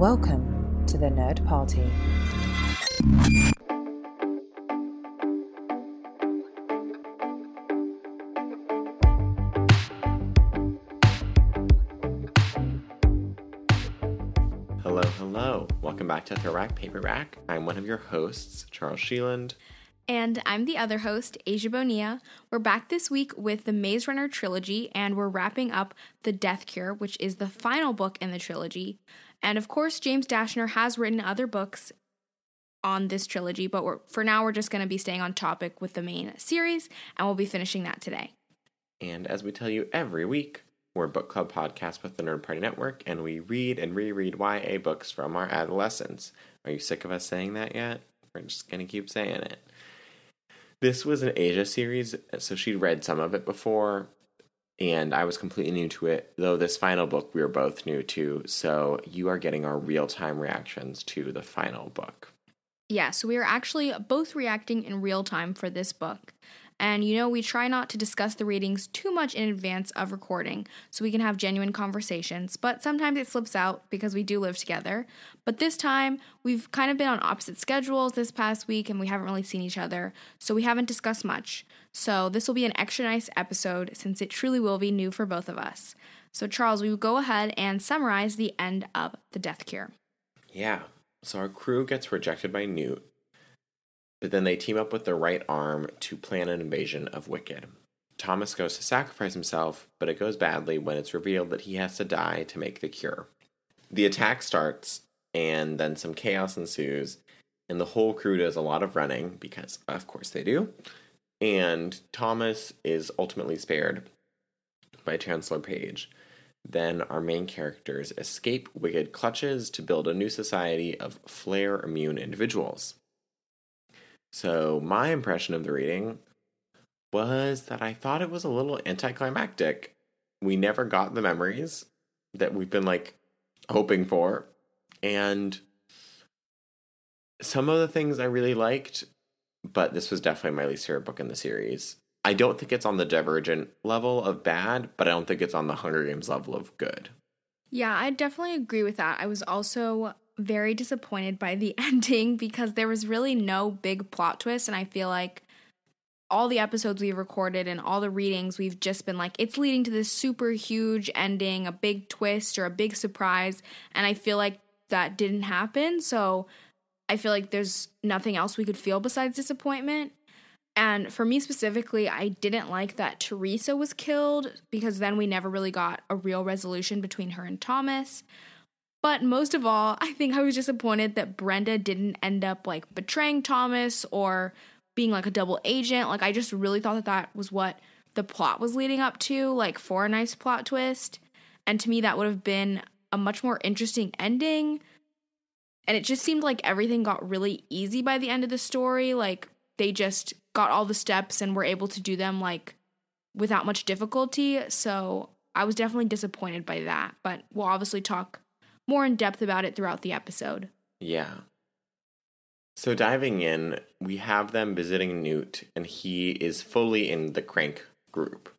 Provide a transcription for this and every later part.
Welcome to the Nerd Party. Hello, hello. Welcome back to Paper Rack. I'm one of your hosts, Charles Sheeland. And I'm the other host, Asia Bonilla. We're back this week with the Maze Runner trilogy, and we're wrapping up The Death Cure, which is the final book in the trilogy. And of course, James Dashner has written other books on this trilogy, but for now, we're just going to be staying on topic with the main series, and we'll be finishing that today. And as we tell you every week, we're a book club podcast with the Nerd Party Network, and we read and reread YA books from our adolescence. Are you sick of us saying that yet? We're just going to keep saying it. This was an Asia series, so she'd read some of it before, and I was completely new to it, though this final book we were both new to, so you are getting our real time reactions to the final book. Yeah, so we are actually both reacting in real time for this book. And you know, we try not to discuss the readings too much in advance of recording so we can have genuine conversations, but sometimes it slips out because we do live together. But this time, we've kind of been on opposite schedules this past week and we haven't really seen each other, so we haven't discussed much. So this will be an extra nice episode since it truly will be new for both of us. So, Charles, we will go ahead and summarize the end of The Death Cure. Yeah, so our crew gets rejected by Newt, but then they team up with the right arm to plan an invasion of Wicked. Thomas goes to sacrifice himself, but it goes badly when it's revealed that he has to die to make the cure. The attack starts, and then some chaos ensues, and the whole crew does a lot of running, because of course they do. And Thomas is ultimately spared by Chancellor Paige. Then our main characters escape Wicked clutches to build a new society of flare immune individuals. So, my impression of the reading was that I thought it was a little anticlimactic. We never got the memories that we've been like hoping for. And some of the things I really liked, but this was definitely my least favorite book in the series. I don't think it's on the Divergent level of bad, but I don't think it's on the Hunger Games level of good. Yeah, I definitely agree with that. I was also very disappointed by the ending because there was really no big plot twist and I feel like all the episodes we've recorded and all the readings we've just been like it's leading to this super huge ending, a big twist or a big surprise and I feel like that didn't happen. So I feel like there's nothing else we could feel besides disappointment. And for me specifically, I didn't like that Teresa was killed because then we never really got a real resolution between her and Thomas. But most of all, I think I was disappointed that Brenda didn't end up like betraying Thomas or being like a double agent. Like, I just really thought that that was what the plot was leading up to, like for a nice plot twist. And to me, that would have been a much more interesting ending. And it just seemed like everything got really easy by the end of the story. Like, they just got all the steps and were able to do them like without much difficulty. So I was definitely disappointed by that. But we'll obviously talk more in depth about it throughout the episode. Yeah. So diving in, we have them visiting Newt, and he is fully in the crank group.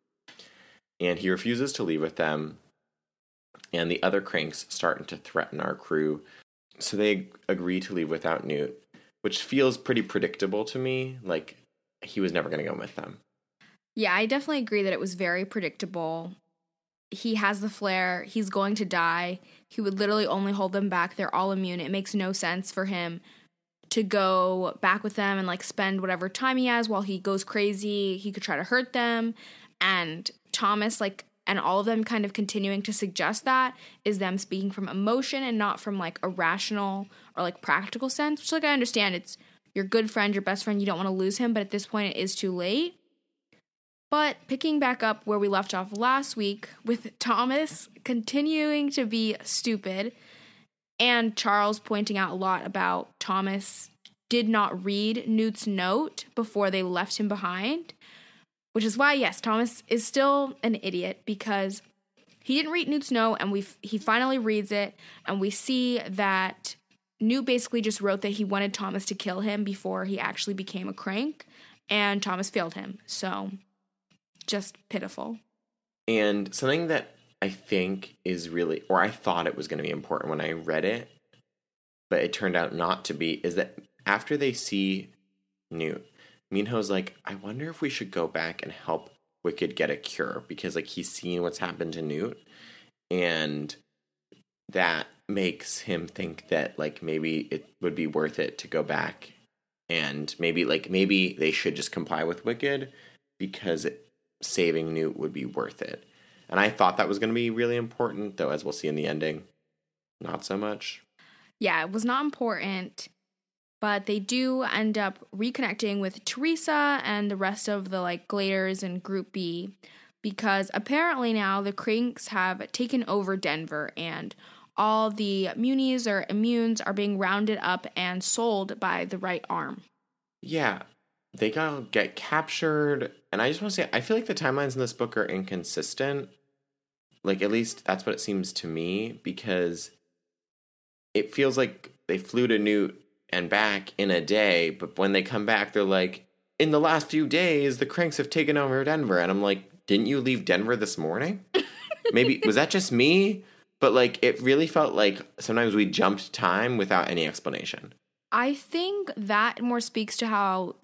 And he refuses to leave with them, and the other cranks starting to threaten our crew. So they agree to leave without Newt, which feels pretty predictable to me. Like he was never going to go with them. Yeah, I definitely agree that it was very predictable. He has the flare, he's going to die. He would literally only hold them back. They're all immune. It makes no sense for him to go back with them and like spend whatever time he has while he goes crazy. He could try to hurt them. And Thomas, like, and all of them kind of continuing to suggest that is them speaking from emotion and not from like a rational or like practical sense, which, like, I understand it's your good friend, your best friend, you don't want to lose him, but at this point it is too late. But picking back up where we left off last week with Thomas continuing to be stupid and Charles pointing out a lot about Thomas did not read Newt's note before they left him behind, which is why yes, Thomas is still an idiot because he didn't read Newt's note and we he finally reads it and we see that Newt basically just wrote that he wanted Thomas to kill him before he actually became a crank and Thomas failed him. So just pitiful. And something that I think is really, or I thought it was going to be important when I read it, but it turned out not to be, is that after they see Newt, Minho's like, I wonder if we should go back and help Wicked get a cure because like he's seen what's happened to Newt and that makes him think that like maybe it would be worth it to go back and maybe like maybe they should just comply with Wicked because saving Newt would be worth it. And I thought that was going to be really important, though, as we'll see in the ending, not so much. Yeah, it was not important, but they do end up reconnecting with Teresa and the rest of the like Gladers and Group B because apparently now the Cranks have taken over Denver and all the munis or immunes are being rounded up and sold by the right arm. Yeah, they gotta get captured. And I just want to say, I feel like the timelines in this book are inconsistent. Like, at least that's what it seems to me, because it feels like they flew to Newt and back in a day, but when they come back, they're like, in the last few days, the cranks have taken over Denver. And I'm like, didn't you leave Denver this morning? Maybe, was that just me? But like, it really felt like sometimes we jumped time without any explanation. I think that more speaks to how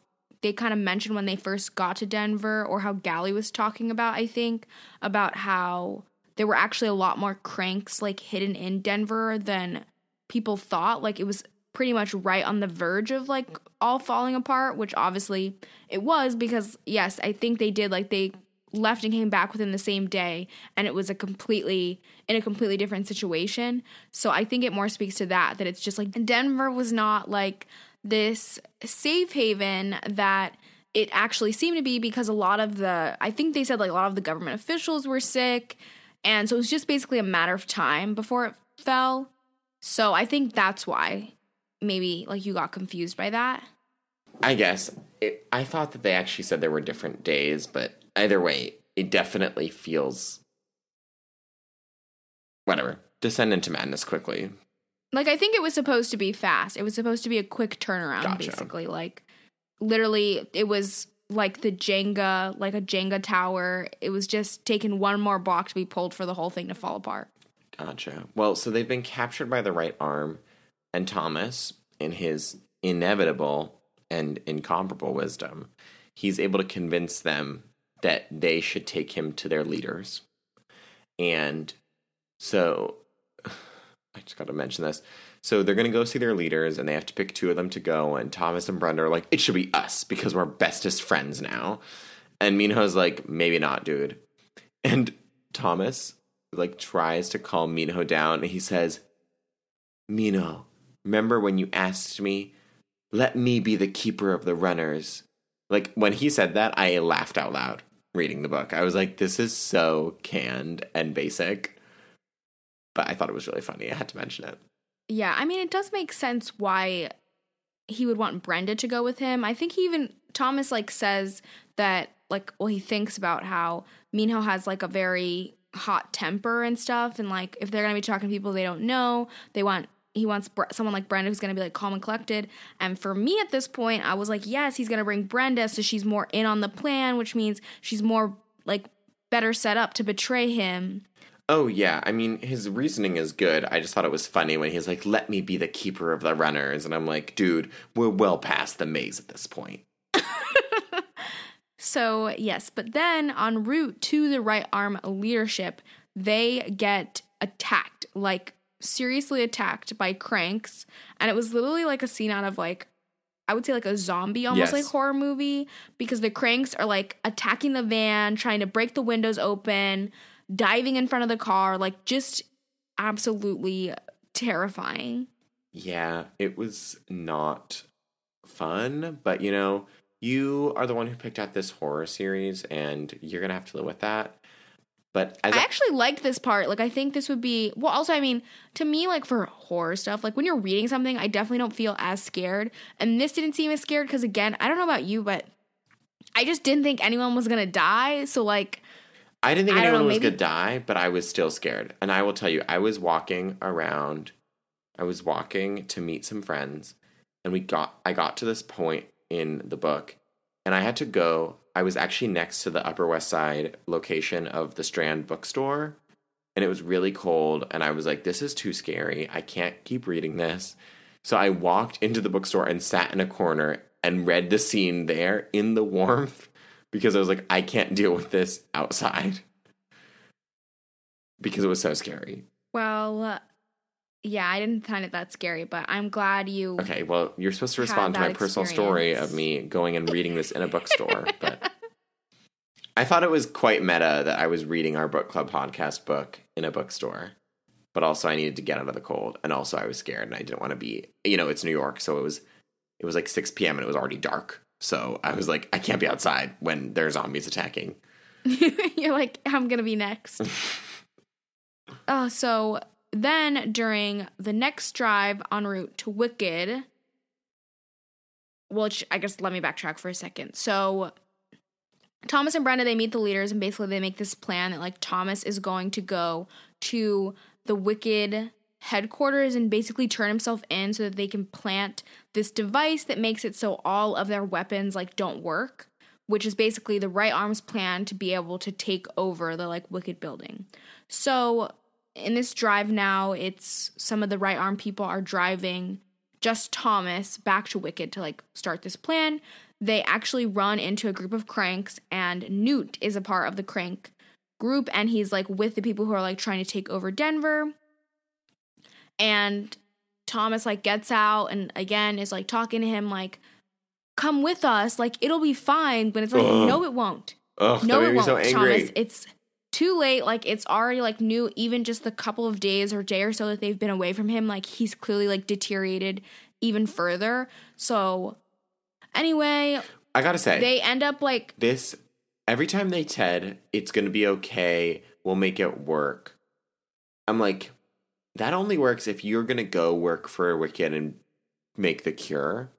they kind of mentioned when they first got to Denver, or how Gally was talking about, I think, about how there were actually a lot more cranks like hidden in Denver than people thought. Like it was pretty much right on the verge of like all falling apart, which obviously it was because, yes, I think they did. Like they left and came back within the same day and it was a completely in a completely different situation. So I think it more speaks to that that it's just like Denver was not like this safe haven that it actually seemed to be because a lot of the I think they said like a lot of the government officials were sick and so it was just basically a matter of time before it fell. So I think that's why maybe like you got confused by that. I guess it, I thought that they actually said there were different days, but either way, it definitely feels whatever. Descend into madness quickly. Like I think it was supposed to be fast. It was supposed to be a quick turnaround Gotcha. basically. Like literally it was like the Jenga, like a Jenga tower. It was just taking one more block to be pulled for the whole thing to fall apart. Gotcha. Well, so they've been captured by the right arm, and Thomas, in his inevitable and incomparable wisdom, he's able to convince them that they should take him to their leaders. And so, I just got to mention this. So they're going to go see their leaders, and they have to pick two of them to go. And Thomas and Brenda are like, "It should be us because we're bestest friends now." And Minho's like, "Maybe not, dude." And Thomas like tries to calm Minho down, and he says, "Minho, remember when you asked me, let me be the keeper of the runners?" Like when he said that, I laughed out loud reading the book. I was like, "This is so canned and basic," but I thought it was really funny. I had to mention it. Yeah, I mean, it does make sense why he would want Brenda to go with him. I think he even Thomas like says that like well he thinks about how Minho has like a very hot temper and stuff and like if they're going to be talking to people they don't know, they want he wants Bre- someone like Brenda who's going to be like calm and collected. And for me at this point, I was like, yes, he's going to bring Brenda so she's more in on the plan, which means she's more like better set up to betray him. Oh yeah, I mean his reasoning is good. I just thought it was funny when he's like, "Let me be the keeper of the runners," and I'm like, "Dude, we're well past the maze at this point." So, yes, but then en route to the right arm leadership, they get attacked, like seriously attacked by cranks. And it was literally like a scene out of like, I would say like a zombie, almost Yes. like horror movie, because the cranks are like attacking the van, trying to break the windows open, diving in front of the car, like just absolutely terrifying. Yeah, it was not fun, but you know, you are the one who picked out this horror series, and you're gonna have to live with that. But as I actually liked this part. Like, I think this would be well. Also, I mean, to me, like for horror stuff, like when you're reading something, I definitely don't feel as scared. And this didn't seem as scared because, again, I don't know about you, but I just didn't think anyone was gonna die. So, like, I didn't think I anyone know, was maybe- gonna die, but I was still scared. And I will tell you, I was walking around. I was walking to meet some friends, and we got. I got to this point in the book, and I had to go. I was actually next to the Upper West Side location of the Strand bookstore, and it was really cold. And I was like, "This is too scary. I can't keep reading this." So I walked into the bookstore and sat in a corner and read the scene there in the warmth because I was like, I can't deal with this outside because it was so scary. Well, uh, yeah, I didn't find it that scary, but I'm glad you. Okay, well, you're supposed to respond to my personal story of me going and reading this in a bookstore, but I thought it was quite meta that I was reading our book club podcast book in a bookstore. But also I needed to get out of the cold and also I was scared and I didn't want to be, you know, it's New York, so it was it was like 6 p.m. and it was already dark. So I was like I can't be outside when there's zombies attacking. You're like, I'm gonna be next. uh, so then during the next drive en route to Wicked, which I guess let me backtrack for a second. So Thomas and Brenda they meet the leaders and basically they make this plan that like Thomas is going to go to the Wicked headquarters and basically turn himself in so that they can plant this device that makes it so all of their weapons like don't work which is basically the right arm's plan to be able to take over the like wicked building. So in this drive now, it's some of the right arm people are driving just Thomas back to Wicked to like start this plan. They actually run into a group of cranks, and Newt is a part of the crank group, and he's like with the people who are like trying to take over Denver. And Thomas like gets out and again is like talking to him like come with us like it'll be fine but it's like Ugh. no it won't Ugh, no it won't so thomas it's too late like it's already like new even just the couple of days or day or so that they've been away from him like he's clearly like deteriorated even further so anyway I gotta say, they end up like this every time they Ted, it's gonna be okay. We'll make it work. I'm like, that only works if you're gonna go work for a Wicked and make the cure,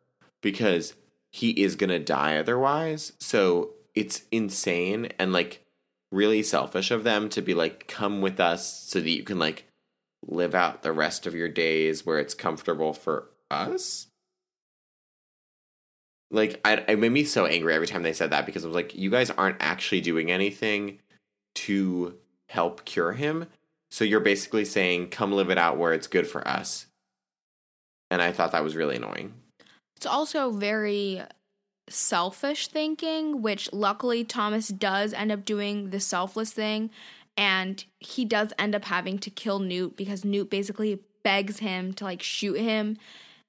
because he is gonna die otherwise. So it's insane and like really selfish of them to be like, come with us so that you can like live out the rest of your days where it's comfortable for us. Like, I, it made me so angry every time they said that because I was like, you guys aren't actually doing anything to help cure him. So you're basically saying, come live it out where it's good for us. And I thought that was really annoying. It's also very selfish thinking, which luckily Thomas does end up doing the selfless thing. And he does end up having to kill Newt because Newt basically begs him to like shoot him.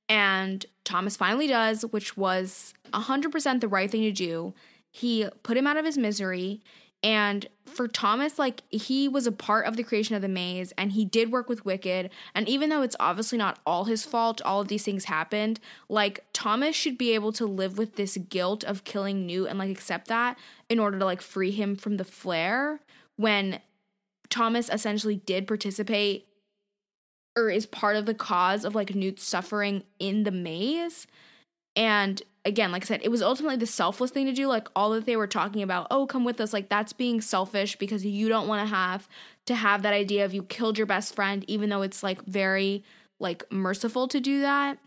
And Thomas finally does, which was 100% the right thing to do. He put him out of his misery. And for Thomas, like he was a part of the creation of the maze and he did work with Wicked. And even though it's obviously not all his fault, all of these things happened, like Thomas should be able to live with this guilt of killing Newt and like accept that in order to like free him from the flare when Thomas essentially did participate or is part of the cause of like Newt's suffering in the maze. And again, like I said, it was ultimately the selfless thing to do. Like all that they were talking about, oh, come with us. Like that's being selfish because you don't want to have to have that idea of you killed your best friend, even though it's like very like merciful to do that.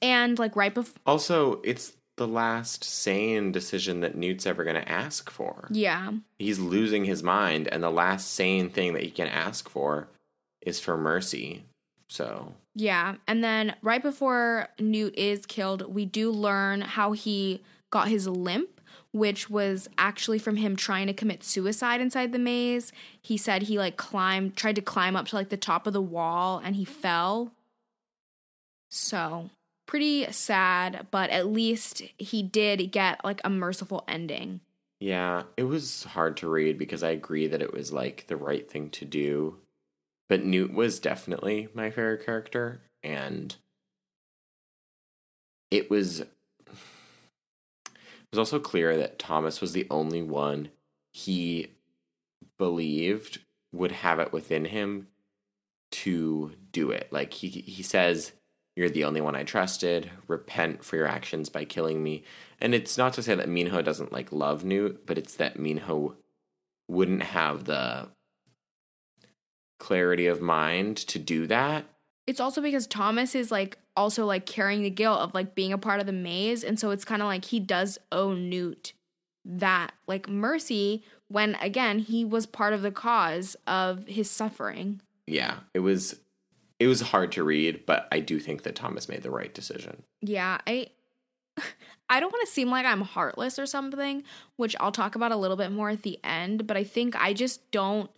And like right before, Also, it's the last sane decision that Newt's ever going to ask for. yeah, He's losing his mind, and the last sane thing that he can ask for is for mercy. So, Yeah, and then right before Newt is killed, we do learn how he got his limp, which was actually from him trying to commit suicide inside the maze. He said he like climbed, tried to climb up to like the top of the wall and he fell. So, pretty sad, but at least he did get like a merciful ending. yeah, it was hard to read because I agree that it was like the right thing to do. But Newt was definitely my favorite character, and it was. It was also clear that Thomas was the only one he believed would have it within him to do it. Like he he says, "You're the only one I trusted. Repent for your actions by killing me." And it's not to say that Minho doesn't like love Newt, but it's that Minho wouldn't have the clarity of mind to do that. It's also because Thomas is like also like carrying the guilt of like being a part of the maze. And so it's kind of like he does owe Newt that like mercy when again he was part of the cause of his suffering. Yeah, it was it was hard to read, but I do think that Thomas made the right decision. Yeah, I I don't want to seem like I'm heartless or something, which I'll talk about a little bit more at the end, but I think I just don't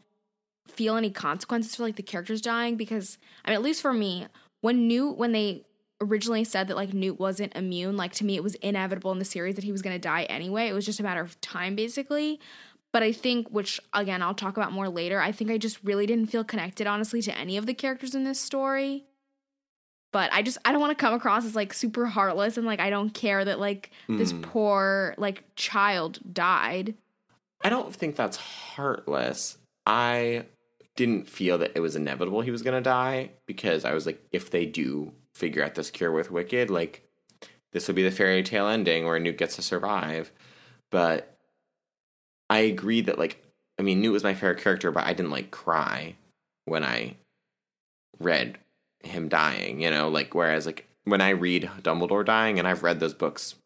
feel any consequences for like the characters dying because I mean at least for me, when Newt when they originally said that like Newt wasn't immune, like to me it was inevitable in the series that he was going to die anyway. It was just a matter of time basically. But I think which again I'll talk about more later, I think I just really didn't feel connected honestly to any of the characters in this story. But I just I don't want to come across as like super heartless and like I don't care that like this Mm. poor like child died. I don't think that's heartless. I didn't feel that it was inevitable he was going to die because I was like, if they do figure out this cure with Wicked, like, this will be the fairy tale ending where Newt gets to survive. But I agree that, like, I mean, Newt was my favorite character, but I didn't, like, cry when I read him dying, you know? Like, whereas, like, when I read Dumbledore dying, and I've read those books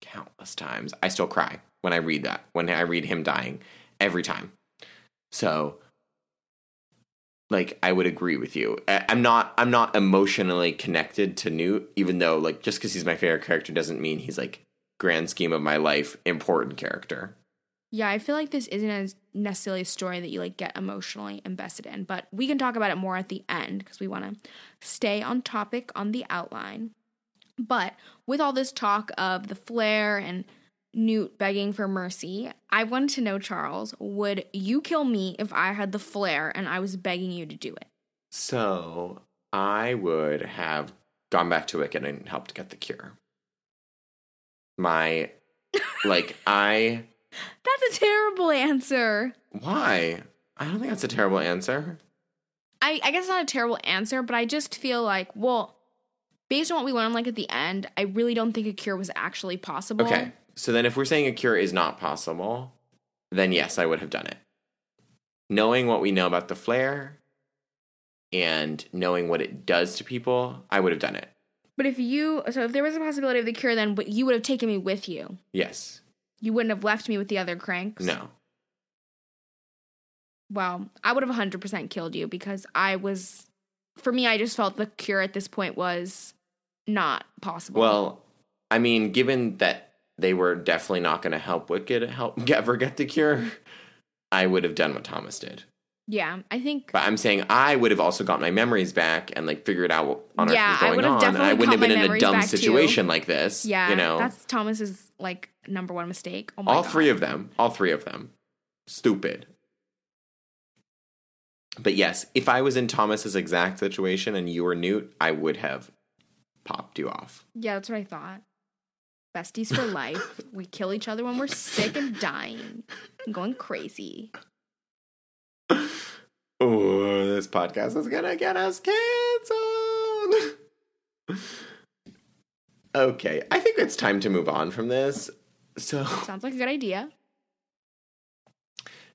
countless times, I still cry when I read that, when I read him dying every time. So like I would agree with you. I- I'm not I'm not emotionally connected to Newt, even though like just because he's my favorite character doesn't mean he's like grand scheme of my life important character. Yeah, I feel like this isn't as necessarily a story that you like get emotionally invested in, but we can talk about it more at the end because we want to stay on topic on the outline. But with all this talk of the flare and Newt begging for mercy, I wanted to know, Charles, would you kill me if I had the flare and I was begging you to do it? So I would have gone back to Wicked and helped get the cure. My like I That's a terrible answer. why? I don't think that's a terrible answer. I, I guess it's not a terrible answer, but I just feel like, well, based on what we learned like at the end, I really don't think a cure was actually possible. Okay. So then if we're saying a cure is not possible, then yes, I would have done it. Knowing what we know about the flare and knowing what it does to people, I would have done it. But if you, so if there was a possibility of the cure, then but you would have taken me with you. Yes. You wouldn't have left me with the other cranks. No. Well, I would have 100% killed you because I was, for me, I just felt the cure at this point was not possible. Well, I mean, given that they were definitely not going to help Wicked help ever get the cure, I would have done what Thomas did. yeah, I think. But I'm saying I would have also got my memories back and like figured out what on earth Yeah, was I going would have on. And I wouldn't have been in a dumb back, too. situation like this. Yeah, you know, that's Thomas's like number one mistake. Oh all God. three of them all three of them stupid but yes if i was in thomas's exact situation and you were newt i would have popped you off Yeah, that's what I thought. Besties for life. we kill each other when we're sick and dying. and going crazy. oh this podcast is gonna get us canceled okay i think it's time to move on from this so Sounds like a good idea.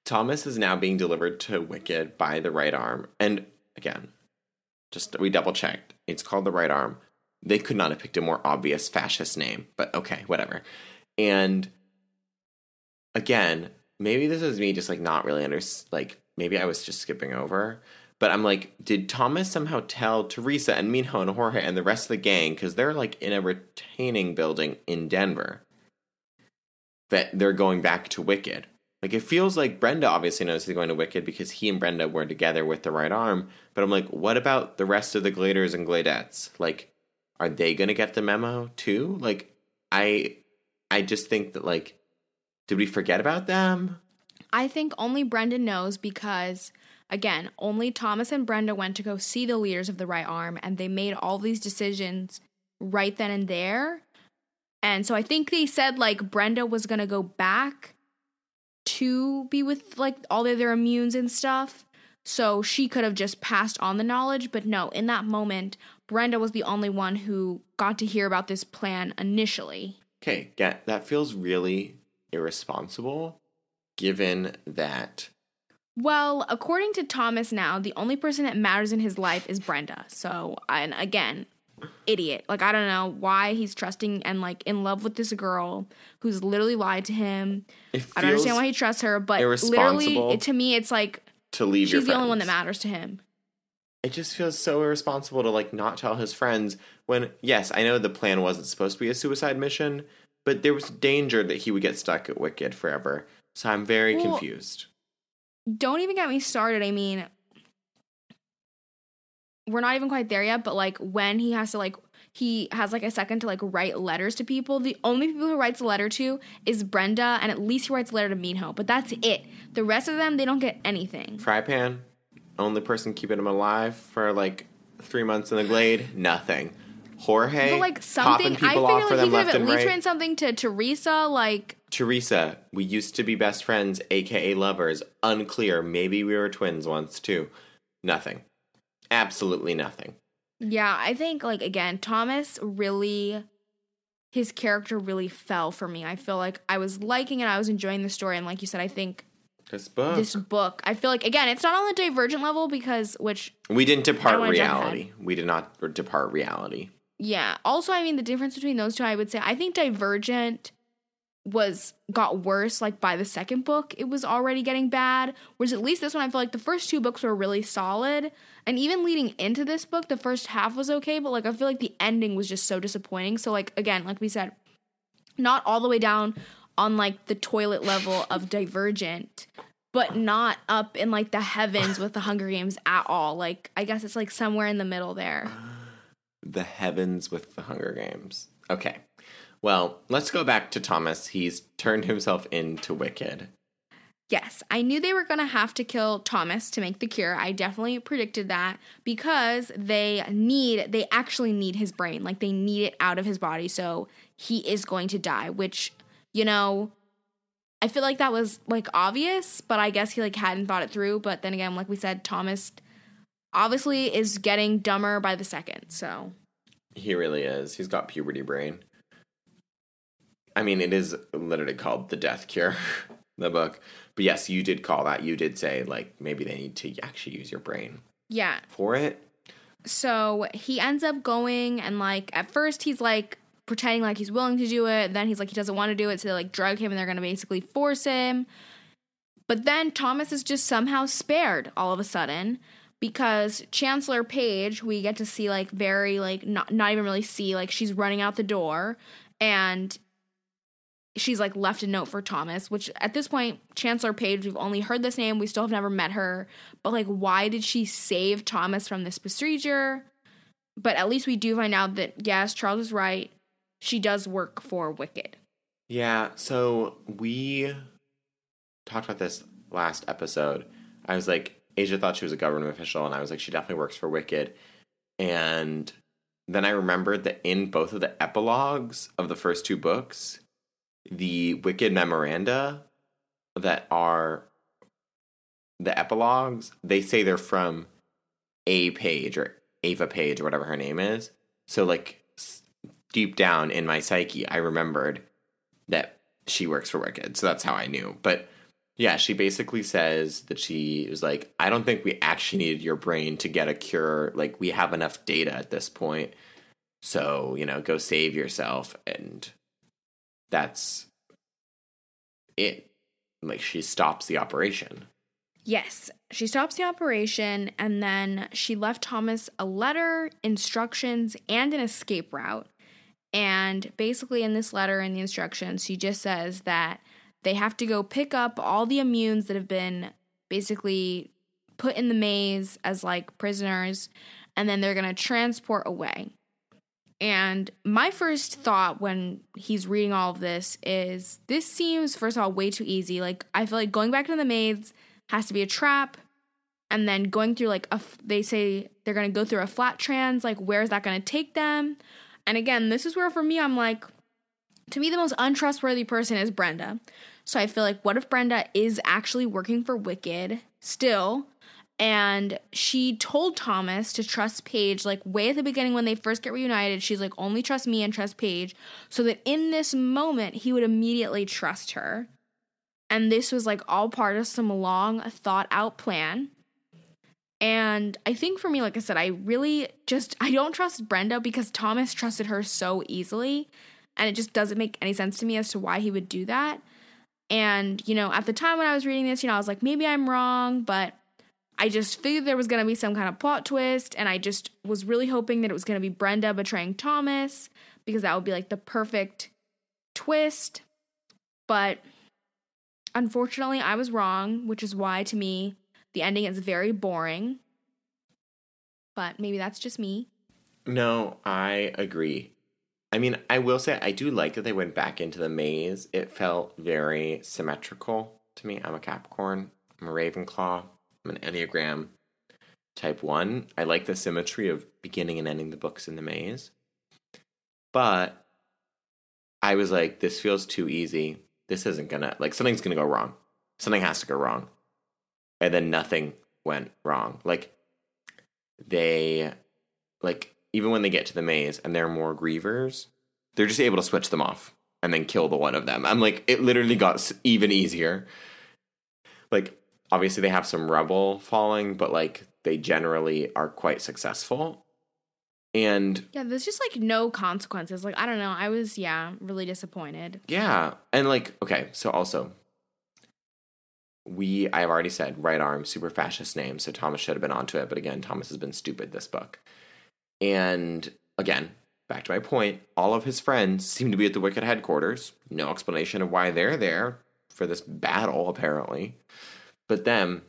Thomas is now being delivered to Wicked by the right arm. And again, just we double checked. It's called the right arm. They could not have picked a more obvious fascist name, but okay, whatever. And again, maybe this is me just like not really under like maybe I was just skipping over. But I'm like, did Thomas somehow tell Teresa and Minho and Jorge and the rest of the gang because they're like in a retaining building in Denver that they're going back to Wicked? Like it feels like Brenda obviously knows he's going to Wicked because he and Brenda were together with the right arm. But I'm like, what about the rest of the Gladers and Gladettes? Like, are they gonna get the memo too? Like, I, I just think that like, did we forget about them? I think only Brenda knows because, again, only Thomas and Brenda went to go see the leaders of the right arm and they made all these decisions right then and there. And so I think they said like Brenda was going to go back to be with like all the other immunes and stuff. So she could have just passed on the knowledge. But no, in that moment, Brenda was the only one who got to hear about this plan initially. Okay, yeah, that feels really irresponsible, given that. Well, according to Thomas now, the only person that matters in his life is Brenda. So, and again, idiot. Like I don't know why he's trusting and like in love with this girl who's literally lied to him. I don't understand why he trusts her, but literally it, to me it's like to leave your she's the only one that matters to him. it just feels so irresponsible to like not tell his friends when yes, I know the plan wasn't supposed to be a suicide mission, but there was danger that he would get stuck at Wicked forever. So I'm very Well, confused. don't even get me started. I mean, we're not even quite there yet, but like when he has to like he has like a second to like write letters to people. The only people who writes a letter to is Brenda, and at least he writes a letter to Minho. But that's it. The rest of them, they don't get anything. Fry Pan, only person keeping him alive for like three months in the glade, nothing. Jorge, But like something, I people figure off for like he could have at least right. written something to Teresa, like Teresa, we used to be best friends, aka lovers. Unclear. Maybe we were twins once too. Nothing. Absolutely nothing. Yeah, I think like again, Thomas really his character really fell for me. I feel like I was liking it, I was enjoying the story, and like you said, I think This book. this book, I feel like again, it's not on the divergent level because which we didn't depart don't wanna jump reality. We did not depart reality. yeah. Also, I mean the difference between those two, I would say I think Divergent was got worse like by the second book it was already getting bad whereas at least this one i feel like the first two books were really solid and even leading into this book the first half was okay but like i feel like the ending was just so disappointing so like again like we said not all the way down on like the toilet level of divergent but not up in like the heavens with the hunger games at all like i guess it's like somewhere in the middle there The heavens with the Hunger Games. Okay. Well, let's go back to Thomas. He's turned himself into Wicked. Yes, I knew they were going to have to kill Thomas to make the cure. I definitely predicted that because they need, they actually need his brain. Like they need it out of his body. So he is going to die, which, you know, I feel like that was like obvious, but I guess he like hadn't thought it through. But then again, like we said, Thomas obviously is getting dumber by the second. So He really is. He's got puberty brain. I mean, it is literally called The Death Cure, the book. But yes, you did call that. You did say, like, maybe they need to actually use your brain yeah, for it. so he ends up going and like at first he's like pretending like he's willing to do it then he's like he doesn't want to do it so they like drug him and they're gonna basically force him but then thomas is just somehow spared all of a sudden because chancellor paige we get to see like very like not, not even really see like she's running out the door and she's like left a note for Thomas, which at this point, Chancellor Paige, we've only heard this name, we still have never met her. But like, why did she save Thomas from this procedure? But at least we do find out that yes, Charles is right. She does work for Wicked. Yeah, so we talked about this last episode. I was like, Asia thought she was a government official, and I was like, she definitely works for Wicked. And then I remembered that in both of the epilogues of the first two books, the Wicked memoranda that are the epilogues, they say they're from A Paige or Ava Paige or whatever her name is. So, like, deep down in my psyche, I remembered that she works for Wicked. So that's how I knew. But yeah, she basically says that she was like, I don't think we actually needed your brain to get a cure. Like, we have enough data at this point. So, you know, go save yourself. And that's it. Like, she stops the operation. Yes, she stops the operation and then she left Thomas a letter, instructions, and an escape route. And basically, in this letter and the instructions, she just says that they have to go pick up all the immunes that have been basically put in the maze as like prisoners, and then they're going to transport away. And my first thought when he's reading all of this is this seems, first of all, way too easy. Like, I feel like going back to the maze has to be a trap. And then going through like a they say they're going to go through a flat trans like where is that going to take them? And again this is where for me i'm like to me the most untrustworthy person is brenda. So i feel like what if brenda is actually working for wicked? Still and she told thomas to trust paige like way at the beginning when they first get reunited she's like only trust me and trust paige. So that in this moment he would immediately trust her. And this was like all part of some long thought out plan. And i think for me like i said i really just i don't trust brenda because thomas trusted her so easily. And it just doesn't make any sense to me as to why he would do that. And you know at the time when i was reading this you know i was like maybe i'm wrong but I just figured there was going to be some kind of plot twist, and I just was really hoping that it was going to be Brenda betraying Thomas because that would be like the perfect twist. But unfortunately, I was wrong, which is why to me the ending is very boring. But maybe that's just me. No, I agree. I mean, I will say I do like that they went back into the maze. It felt very symmetrical to me. I'm a Capricorn. I'm a Ravenclaw. I'm an Enneagram type 1. I like the symmetry of beginning and ending the books in the maze. But I was like, this feels too easy. This isn't gonna, like, something's gonna go wrong. Something has to go wrong. And then nothing went wrong. Like, they, like, even when they get to the maze and there are more grievers, they're just able to switch them off and then kill the one of them. I'm like, it literally got even easier. Like, obviously, they have some rubble falling, but like, they generally are quite successful. And Yeah, there's just like no consequences. Like, I don't know. I was, yeah, really disappointed. yeah, and like, okay, so also, we, I've already said, right arm, super fascist name, so Thomas should have been onto it, but again, Thomas has been stupid this book. And again, back to my point, all of his friends seem to be at the Wicked headquarters. No explanation of why they're there for this battle, apparently. But then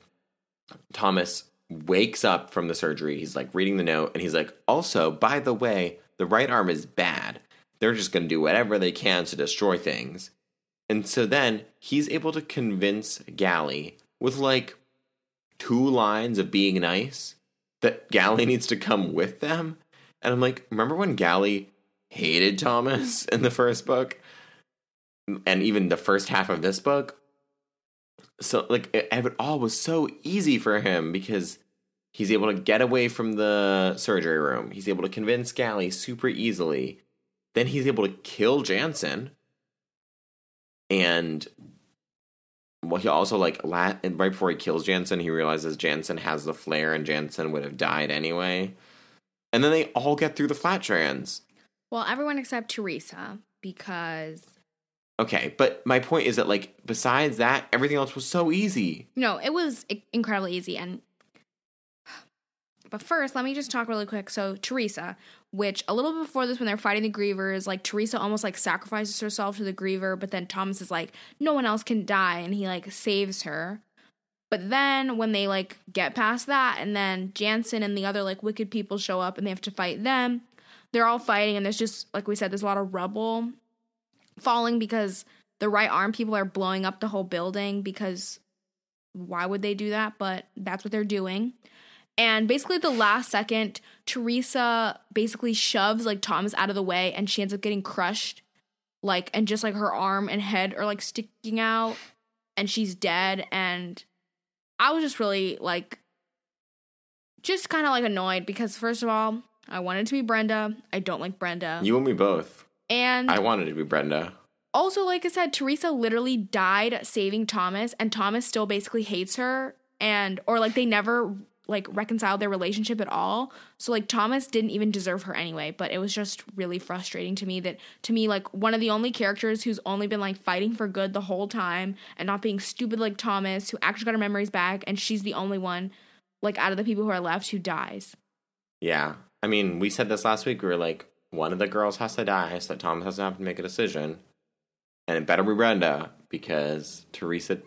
Thomas wakes up from the surgery. He's like reading the note, and he's like, also, by the way, the right arm is bad. They're just going to do whatever they can to destroy things. And so then he's able to convince Gally with like two lines of being nice that Gally needs to come with them. And I'm like, remember when Gally hated Thomas in the first book? And even the first half of this book? So, like, it, it all was so easy for him because he's able to get away from the surgery room. He's able to convince Gally super easily. Then he's able to kill Janson. And well, he also like and right before he kills Janson, he realizes Janson has the flare, and Janson would have died anyway. And then they all get through the flat trans. Well, everyone except Teresa because Okay, but my point is that like besides that, everything else was so easy. no, it was incredibly easy. And but first, let me just talk really quick. So Teresa, which a little before this, when they're fighting the grievers, like Teresa almost like sacrifices herself to the griever, but then Thomas is like, no one else can die, and he like saves her. But then when they like get past that, and then Janson and the other like wicked people show up and they have to fight them, they're all fighting, and there's just like we said, there's a lot of rubble falling because the right arm people are blowing up the whole building because why would they do that? But that's what they're doing. And basically, the last second, Teresa basically shoves like Thomas out of the way, and she ends up getting crushed, like, and just like her arm and head are like sticking out, and she's dead. And I was just really like, just kind of like annoyed because first of all, I wanted to be Brenda. I don't like Brenda, You and me both. And I wanted to be Brenda. also, like I said, Teresa literally died saving Thomas, and Thomas still basically hates her, and or like they never like reconciled their relationship at all. So like Thomas didn't even deserve her anyway. But it was just really frustrating to me that to me like one of the only characters who's only been like fighting for good the whole time and not being stupid like Thomas, who actually got her memories back, and she's the only one like out of the people who are left who dies. Yeah. I mean, we said this last week. We were like, one of the girls has to die so that Thomas doesn't have to make a decision. And it better be Brenda because Teresa,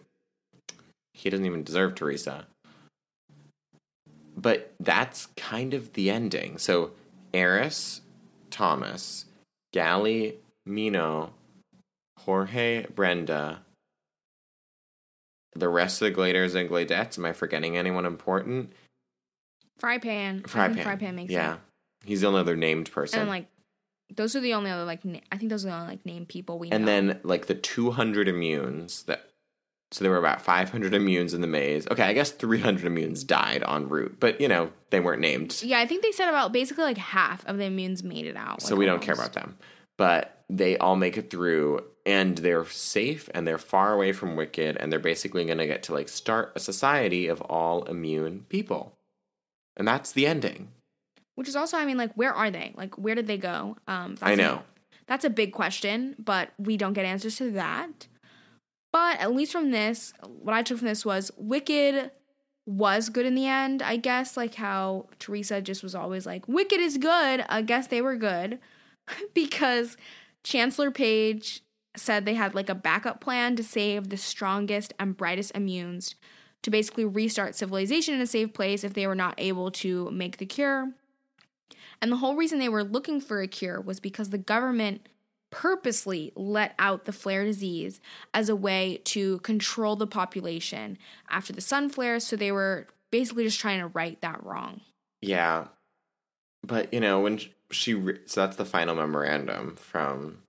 he doesn't even deserve Teresa. But that's kind of the ending. So, Aris, Thomas, Gally, Minho, Jorge, Brenda, the rest of the Gladers and Gladettes. Am I forgetting anyone important? Fry pan. Fry Pan. Fry pan makes it. yeah. sense. He's the only other named person. And like those are the only other like na- I think those are the only like named people we know. and then like the 200 immunes that so there were about 500 immunes in the maze okay i guess 300 immunes died en route but you know they weren't named Yeah, I think they said about basically like half of the immunes made it out. so like, we don't care about them but they all make it through and they're safe and they're far away from wicked and they're basically going to get to like start a society of all immune people and that's the ending Which is also, I mean, like, where are they? Like, where did they go? Um, i know A, that's a big question, but we don't get answers to that. But at least from this, what I took from this was Wicked was good in the end, I guess, like how Teresa just was always like, Wicked is good. I guess they were good because Chancellor Paige said they had like a backup plan to save the strongest and brightest immunes to basically restart civilization in a safe place if they were not able to make the cure. And the whole reason they were looking for a cure was because the government purposely let out the flare disease as a way to control the population after the sun flares. So they were basically just trying to right that wrong. Yeah. But, you know, when she, so that's the final memorandum from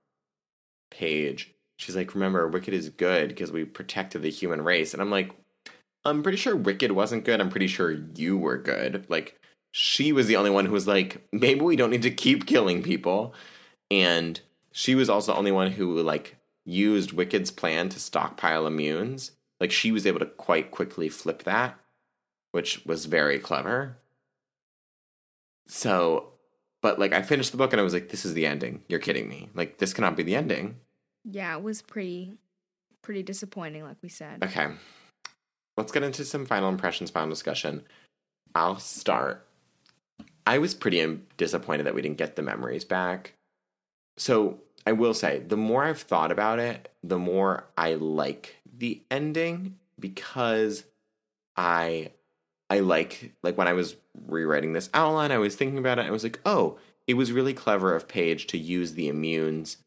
Paige. She's like, remember, Wicked is good because we protected the human race. And I'm like, I'm pretty sure Wicked wasn't good. I'm pretty sure you were good. Like, she was the only one who was like, maybe we don't need to keep killing people. And she was also the only one who like used Wicked's plan to stockpile immunes. Like she was able to quite quickly flip that, which was very clever. So, but like I finished the book and I was like, this is the ending. You're kidding me. Like this cannot be the ending. Yeah, it was pretty pretty disappointing, like we said. Okay. Let's get into some final impressions, final discussion. I'll start. I was pretty disappointed that we didn't get the memories back. So I will say, the more I've thought about it, the more I like the ending because I I like like when I was rewriting this outline, I was thinking about it. I was like, oh, it was really clever of Paige to use the immunes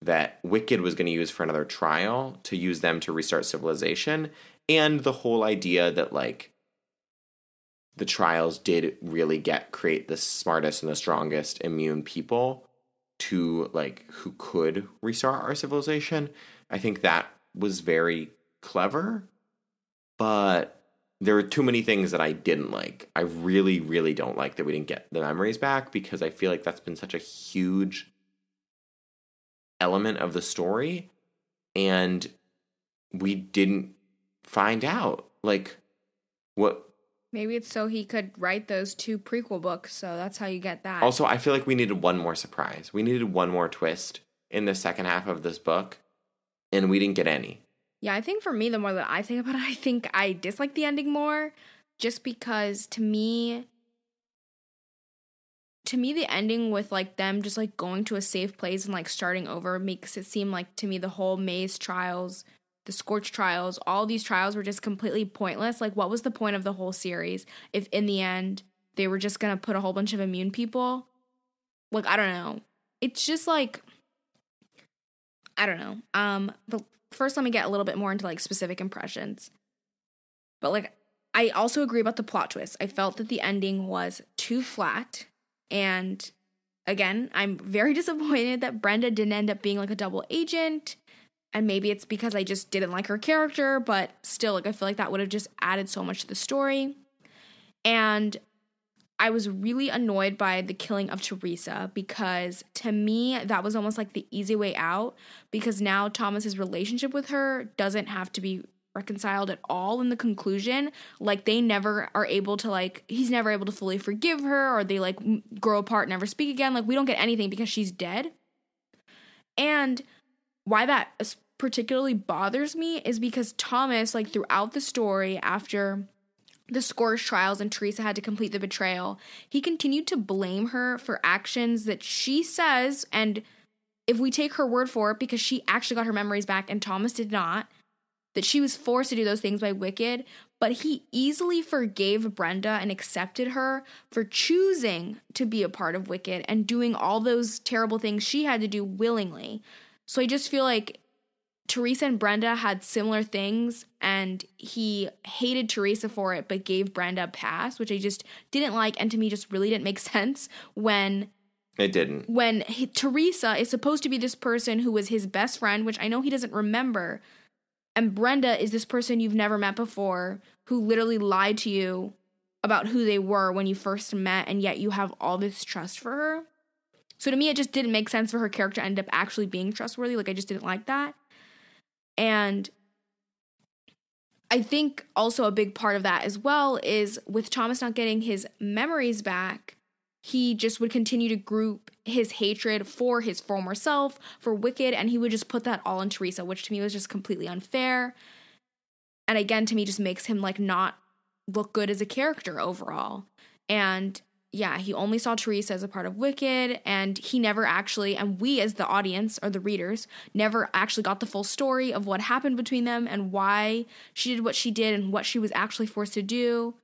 that Wicked was going to use for another trial to use them to restart civilization, and the whole idea that like the trials did really get create the smartest and the strongest immune people to like who could restart our civilization. I think that was very clever, but there were too many things that I didn't like. I really, really don't like that we didn't get the memories back because I feel like that's been such a huge element of the story and we didn't find out like what Maybe it's so he could write those two prequel books, so that's how you get that. Also, I feel like we needed one more surprise. We needed one more twist in the second half of this book, and we didn't get any. Yeah, I think for me, the more that I think about it, I think I dislike the ending more just because to me, to me, the ending with like them just like going to a safe place and like starting over makes it seem like to me the whole Maze trials the Scorch trials, all these trials were just completely pointless. Like, what was the point of the whole series if in the end they were just gonna put a whole bunch of immune people? Like, I don't know. It's just like, I don't know. Um, but first, let me get a little bit more into like specific impressions. But like, I also agree about the plot twist. I felt that the ending was too flat. And again, I'm very disappointed that Brenda didn't end up being like a double agent and maybe it's because I just didn't like her character, but still, like, I feel like that would have just added so much to the story. And I was really annoyed by the killing of Teresa because to me, that was almost like the easy way out because now Thomas's relationship with her doesn't have to be reconciled at all in the conclusion. Like they never are able to like he's never able to fully forgive her or they like grow apart never speak again. Like we don't get anything because she's dead. And why that particularly bothers me is because Thomas, like throughout the story, after the Scorch trials and Teresa had to complete the betrayal, he continued to blame her for actions that she says, and if we take her word for it, because she actually got her memories back and Thomas did not, that she was forced to do those things by Wicked, but he easily forgave Brenda and accepted her for choosing to be a part of Wicked and doing all those terrible things she had to do willingly. So I just feel like Teresa and Brenda had similar things, and he hated Teresa for it, but gave Brenda a pass, which I just didn't like, and to me just really didn't make sense when it didn't. When he, Teresa is supposed to be this person who was his best friend, which I know he doesn't remember, and Brenda is this person you've never met before who literally lied to you about who they were when you first met, and yet you have all this trust for her. So to me, it just didn't make sense for her character to end up actually being trustworthy. Like, I just didn't like that. And I think also a big part of that as well is with Thomas not getting his memories back, he just would continue to group his hatred for his former self, for Wicked, and he would just put that all in Teresa, which to me was just completely unfair. And again, to me, just makes him like not look good as a character overall. And yeah, he only saw Teresa as a part of Wicked, and he never actually, and we as the audience or the readers, never actually got the full story of what happened between them and why she did what she did and what she was actually forced to do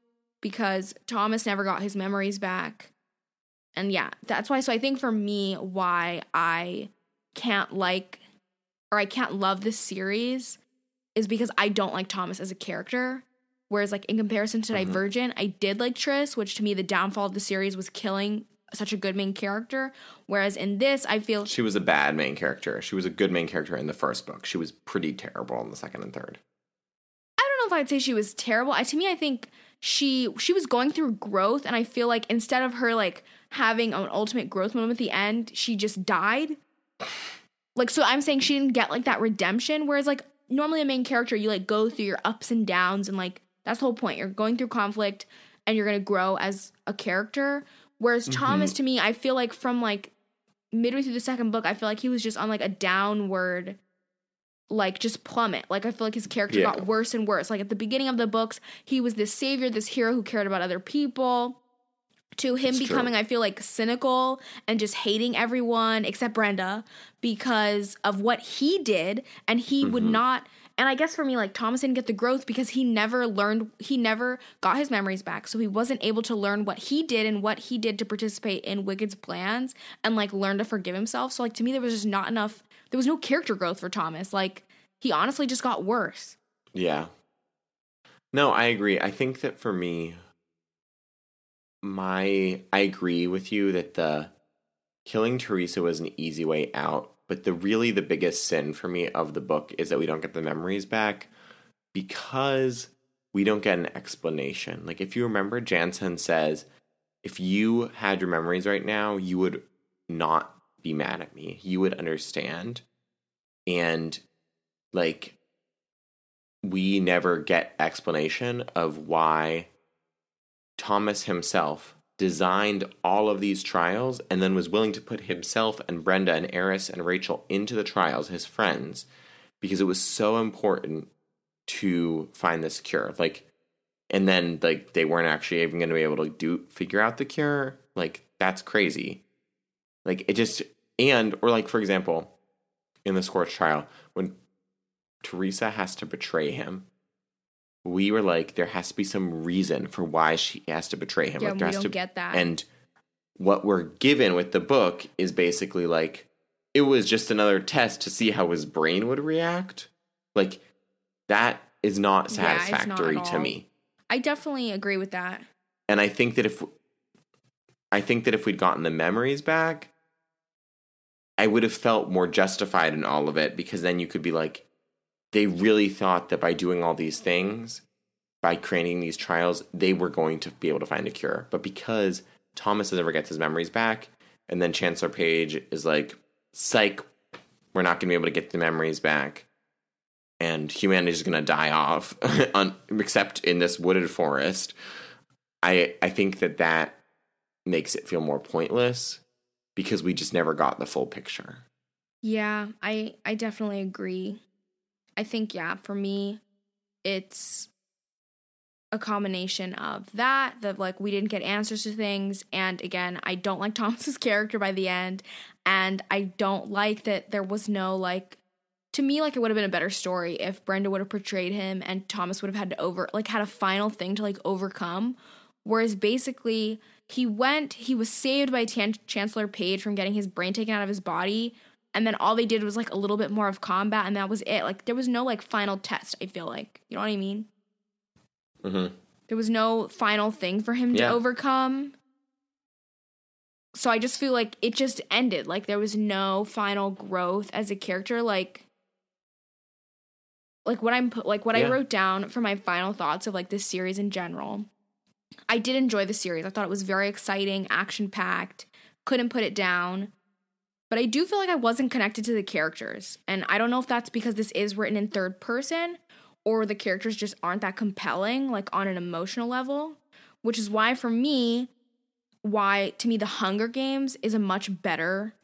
because Thomas never got his memories back. And yeah, that's why. So I think for me, why I can't like or I can't love this series is because I don't like Thomas as a character. Whereas, like in comparison to Mm-hmm. Divergent, I did like Tris, which to me the downfall of the series was killing such a good main character. Whereas in this, I feel She was a bad main character. She was a good main character in the first book. She was pretty terrible in the second and third. I don't know if I'd say she was terrible. I, to me, I think she she was going through growth, and I feel like instead of her like having an ultimate growth moment at the end, she just died. Like, so I'm saying she didn't get like that redemption. Whereas, like normally a main character, you like go through your ups and downs, and like that's the whole point. You're going through conflict, and you're gonna grow as a character. Whereas Thomas, to me, I feel like from like midway through the second book, I feel like he was just on like a downward like just plummet. Like I feel like his character Yeah. got worse and worse. Like at the beginning of the books, he was this savior, this hero who cared about other people. To him It's true. becoming, I feel like cynical and just hating everyone except Brenda because of what he did, and he would Mm-hmm. not. And I guess for me, like Thomas didn't get the growth because he never learned, he never got his memories back. So he wasn't able to learn what he did and what he did to participate in Wicked's plans and like learn to forgive himself. So like to me, there was just not enough, there was no character growth for Thomas. Like he honestly just got worse. Yeah. No, I agree. I think that for me, my I agree with you that the killing Teresa was an easy way out, but the really the biggest sin for me of the book is that we don't get the memories back because we don't get an explanation. Like if you remember Janson says, if you had your memories right now, you would not be mad at me. You would understand. And like we never get explanation of why Thomas himself designed all of these trials and then was willing to put himself and Brenda and Aris and Rachel into the trials, his friends, because it was so important to find this cure. Like, and then like they weren't actually even going to be able to do figure out the cure. Like that's crazy. Like it just and or like for example, in the Scorch trial when Teresa has to betray him. We were like, there has to be some reason for why she has to betray him. Yeah, like, we there has don't to, get that. And what we're given with the book is basically like, it was just another test to see how his brain would react. Like, that is not Yeah, not satisfactory to me. I definitely agree with that. And I think that if I think that if we'd gotten the memories back, I would have felt more justified in all of it because then you could be like, they really thought that by doing all these things, by creating these trials, they were going to be able to find a cure. But because Thomas never gets his memories back, and then Chancellor Paige is like, psych, we're not going to be able to get the memories back. And humanity is going to die off, except in this wooded forest. I I think that that makes it feel more pointless because we just never got the full picture. Yeah, I I definitely agree. I think yeah, for me it's a combination of that that like we didn't get answers to things and again, I don't like Thomas's character by the end and I don't like that there was no like to me like it would have been a better story if Brenda would have portrayed him and Thomas would have had to over like had a final thing to like overcome. Whereas basically he went he was saved by Tan- Chancellor Paige from getting his brain taken out of his body and then all they did was like a little bit more of combat and that was it. Like there was no like final test i feel like. You know what i mean? Mm-hmm. there was no final thing for him Yeah. to overcome. So i just feel like it just ended. Like there was no final growth as a character. Like like what i'm like what i wrote down for my final thoughts of like this series in general i did enjoy the series. I thought it was very exciting action packed couldn't put it down but I do feel like I wasn't connected to the characters. And I don't know if that's because this is written in third person or the characters just aren't that compelling, like on an emotional level, which is why for me, why to me The Hunger Games is a much better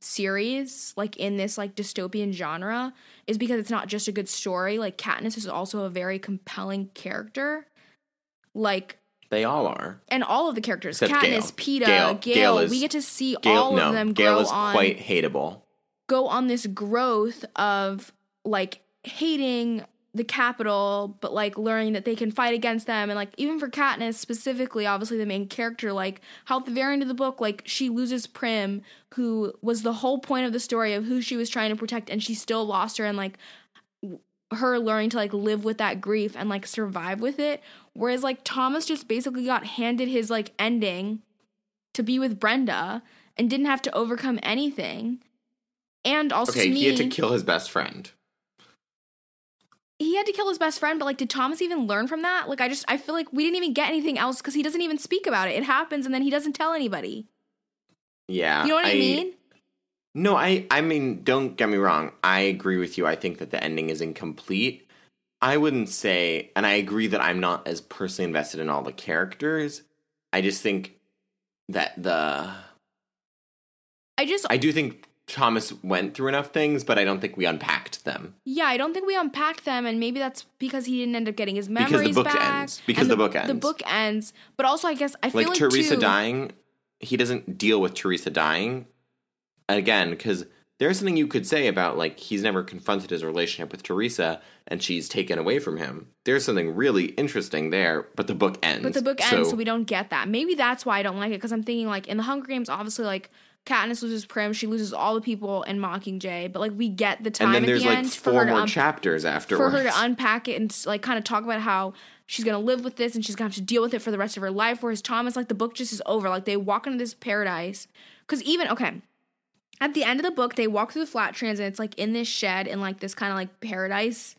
series like in this like dystopian genre is because it's not just a good story like Katniss is also a very compelling character like They all are. and all of the characters, Except Katniss, Gale. Peeta, Gale- Gale, Gale is- we get to see Gale, all no, of them grow is on quite hateable. go on this growth of like hating the capital, but like learning that they can fight against them. And like even for Katniss specifically, obviously the main character, like how at the very end of the book, like she loses Prim, who was the whole point of the story of who she was trying to protect, and she still lost her, and like her learning to like live with that grief and like survive with it. Whereas like Thomas just basically got handed his like ending to be with Brenda and didn't have to overcome anything. And also Okay, me, he had to kill his best friend. he had to kill his best friend, but like, did Thomas even learn from that? Like, I just, I feel like we didn't even get anything else because he doesn't even speak about it. It happens and then he doesn't tell anybody. Yeah. You know what I, mean? No, I I mean, don't get me wrong. I agree with you. I think that the ending is incomplete. I wouldn't say and I agree that I'm not as personally invested in all the characters. I just think that the I just, I do think Thomas went through enough things, but I don't think we unpacked them. yeah, I don't think we unpacked them, and maybe that's because he didn't end up getting his memories Because the book back. ends. Because and the book ends. The book ends, but also I guess I feel Like, like, Teresa too, dying, he doesn't deal with Teresa dying again because there's something you could say about like he's never confronted his relationship with Teresa and she's taken away from him. There's something really interesting there, but the book ends. But the book ends, so we don't get that. Maybe that's why I don't like it because I'm thinking like in the Hunger Games, obviously like Katniss loses Prim, she loses all the people in Mockingjay, but like we get the time and then at there's the like end for four more un- chapters for her to unpack it and like kind of talk about how she's gonna live with this and she's gonna have to deal with it for the rest of her life. Whereas Thomas, like the book just is over. Like they walk into this paradise because even okay. At the end of the book, they walk through the flat trans and it's like in this shed in like this kind of like paradise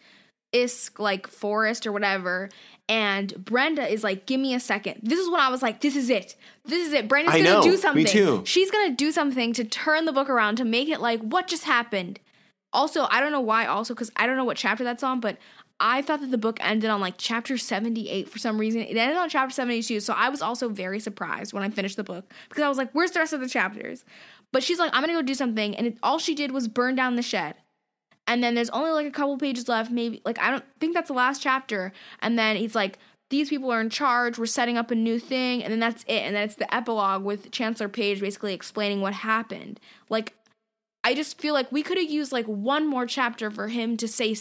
isk like forest or whatever. And Brenda is like, give me a second. This is when I was like, this is it. This is it. Brenda's I gonna know. do Me something. too. She's gonna do something to turn the book around to make it like, what just happened? Also, I don't know why, also, because I don't know what chapter that's on, but I thought that the book ended on like chapter 78 for some reason. It ended on chapter 72. So I was also very surprised when I finished the book because I was like, where's the rest of the chapters? But she's like, I'm gonna go do something. And it, all she did was burn down the shed. And then there's only like a couple pages left, maybe. Like, I don't think that's the last chapter. And then he's like, these people are in charge. We're setting up a new thing. And then that's it. And then it's the epilogue with Chancellor Paige basically explaining what happened. Like, I just feel like we could have used like one more chapter for him to say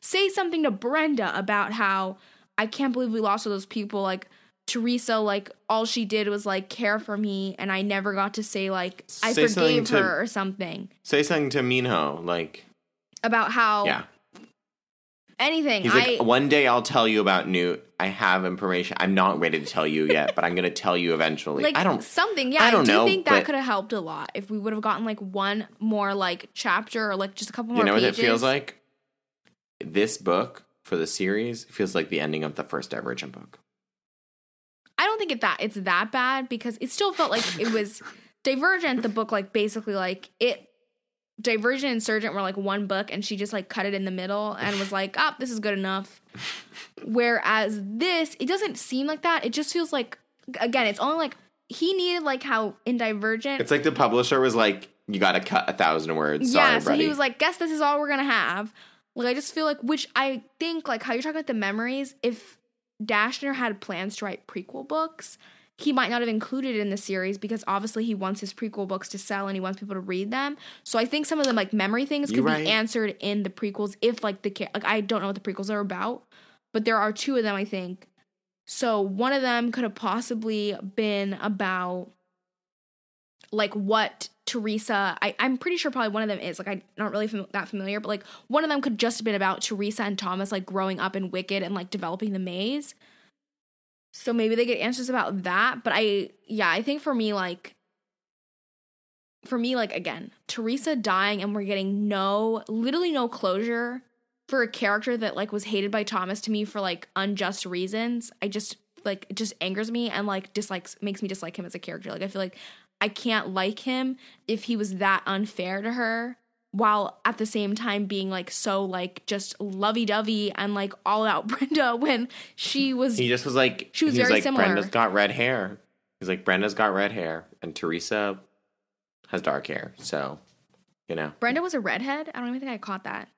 say something to Brenda about how I can't believe we lost all those people. Like Teresa, like all she did was like care for me, and I never got to say like I Say forgave to- her or something Say something to Minho, like about how yeah. anything. He's like, one day I'll tell you about Newt. I have information. I'm not ready to tell you yet, but I'm going to tell you eventually. like I don't. something. Yeah, I I, don't do know, think that could have helped a lot if we would have gotten like one more like chapter or like just a couple more. You know what it feels like? This book for the series feels like the ending of the first Divergent book. I don't think it that it's that bad because it still felt like it was Divergent. The book, like basically, like it. Divergent and Surgent were like one book, and she just like cut it in the middle and was like, "Oh, this is good enough." Whereas this, it doesn't seem like that. It just feels like, again, it's only like he needed like how in Divergent, It's like the publisher was like, "You got to cut a thousand words." yeah. Sorry, So buddy. he was like, "Guess this is all we're gonna have." Like I just feel like, which I think, like how you're talking about the memories. If Dashner had plans to write prequel books, he might not have included it in the series because obviously he wants his prequel books to sell and he wants people to read them. So I think some of the like memory things could right. be answered in the prequels if like the like I don't know what the prequels are about, but there are two of them I think. So one of them could have possibly been about like what Teresa. I, I'm pretty sure probably one of them is like I'm not really fam- that familiar, but like one of them could just have been about Teresa and Thomas like growing up in Wicked and like developing the maze. So maybe they get answers about that. But I, yeah, I think for me, like, for me, like, again, Teresa dying and we're getting no, literally no closure for a character that, like, was hated by Thomas to me for, like, unjust reasons. I just, like, it just angers me and, like, dislikes, makes me dislike him as a character. Like, I feel like I can't like him if he was that unfair to her while at the same time being like so like just lovey-dovey and like all out Brenda when she was he just was like, She was very like, similar. Brenda's got red hair. He's like, Brenda's got red hair, and Teresa has dark hair. So, you know, Brenda was a redhead. I don't even think I caught that.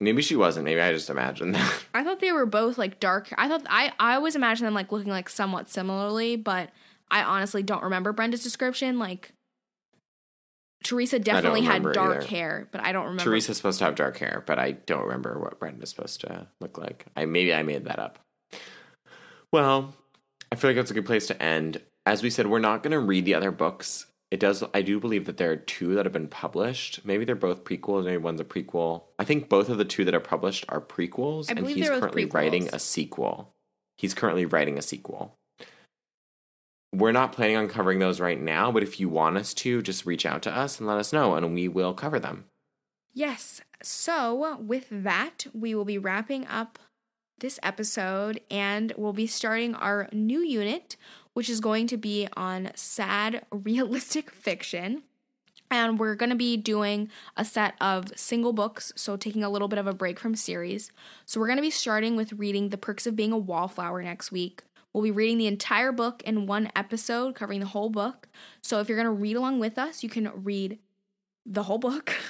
Maybe she wasn't. Maybe I just imagined that. I thought they were both like dark. I thought I I always imagined them like looking like somewhat similarly, but I honestly don't remember Brenda's description. Like Teresa definitely had dark either. hair, but I don't remember. Teresa's supposed to have dark hair, but I don't remember what Brenda's supposed to look like. I maybe I made that up. Well, I feel like that's a good place to end. As we said, we're not going to read the other books. It does. I do believe that there are two that have been published. Maybe they're both prequels. Maybe one's a prequel. I think both of the two that are published are prequels, I and he's currently writing a sequel. He's currently writing a sequel. We're not planning on covering those right now, but if you want us to, just reach out to us and let us know, and we will cover them. Yes. So, with that, we will be wrapping up this episode and we'll be starting our new unit, which is going to be on sad realistic fiction. And we're going to be doing a set of single books, so taking a little bit of a break from series. So, we're going to be starting with reading The Perks of Being a Wallflower next week. We'll be reading the entire book in one episode, covering the whole book. So, if you're going to read along with us, you can read the whole book.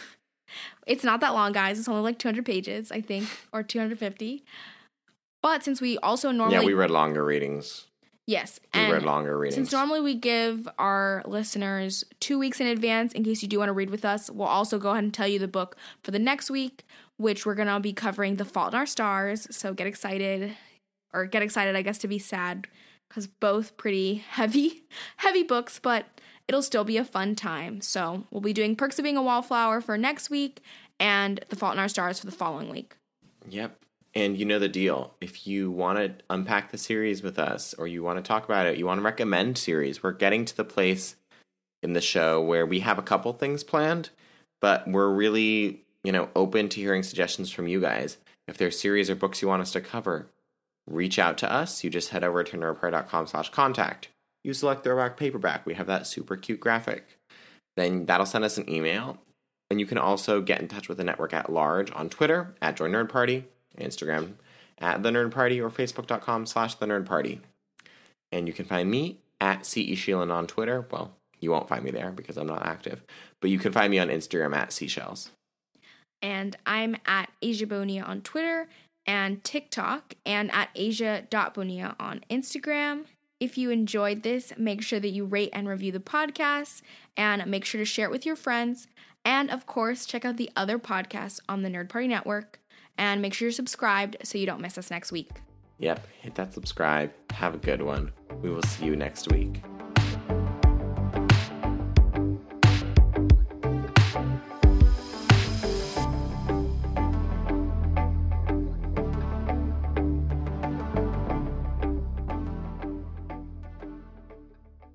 It's not that long, guys. It's only like 200 pages, I think, or 250. But since we also normally yeah, we read longer readings. yes, We and read longer readings. since normally we give our listeners two weeks in advance in case you do want to read with us, we'll also go ahead and tell you the book for the next week, which we're gonna be covering The Fault in Our Stars. So get excited, or get excited, I guess, to be sad, because both pretty heavy, heavy books, but it'll still be a fun time. So we'll be doing Perks of Being a Wallflower for next week, and The Fault in Our Stars for the following week. Yep. And you know the deal. If you want to unpack the series with us or you want to talk about it, you want to recommend series, we're getting to the place in the show where we have a couple things planned, but we're really, you know, open to hearing suggestions from you guys. If there's series or books you want us to cover, reach out to us. You just head over to nerdparty.com slash contact. You select throwback paperback. We have that super cute graphic. Then that'll send us an email. And you can also get in touch with the network at large on Twitter at Join Nerd Party, Instagram at The Nerd Party, or Facebook.com slash The Nerd Party. And you can find me at CE Sheelan on Twitter. Well, you won't find me there because I'm not active, but you can find me on Instagram at Seashells. and I'm at Asia Bonia on Twitter and TikTok, and at asia.bonia on Instagram. If you enjoyed this, make sure that you rate and review the podcast, and make sure to share it with your friends. And of course, check out the other podcasts on the Nerd Party Network, and make sure you're subscribed so you don't miss us next week. Yep, hit that subscribe. Have a good one. We will see you next week.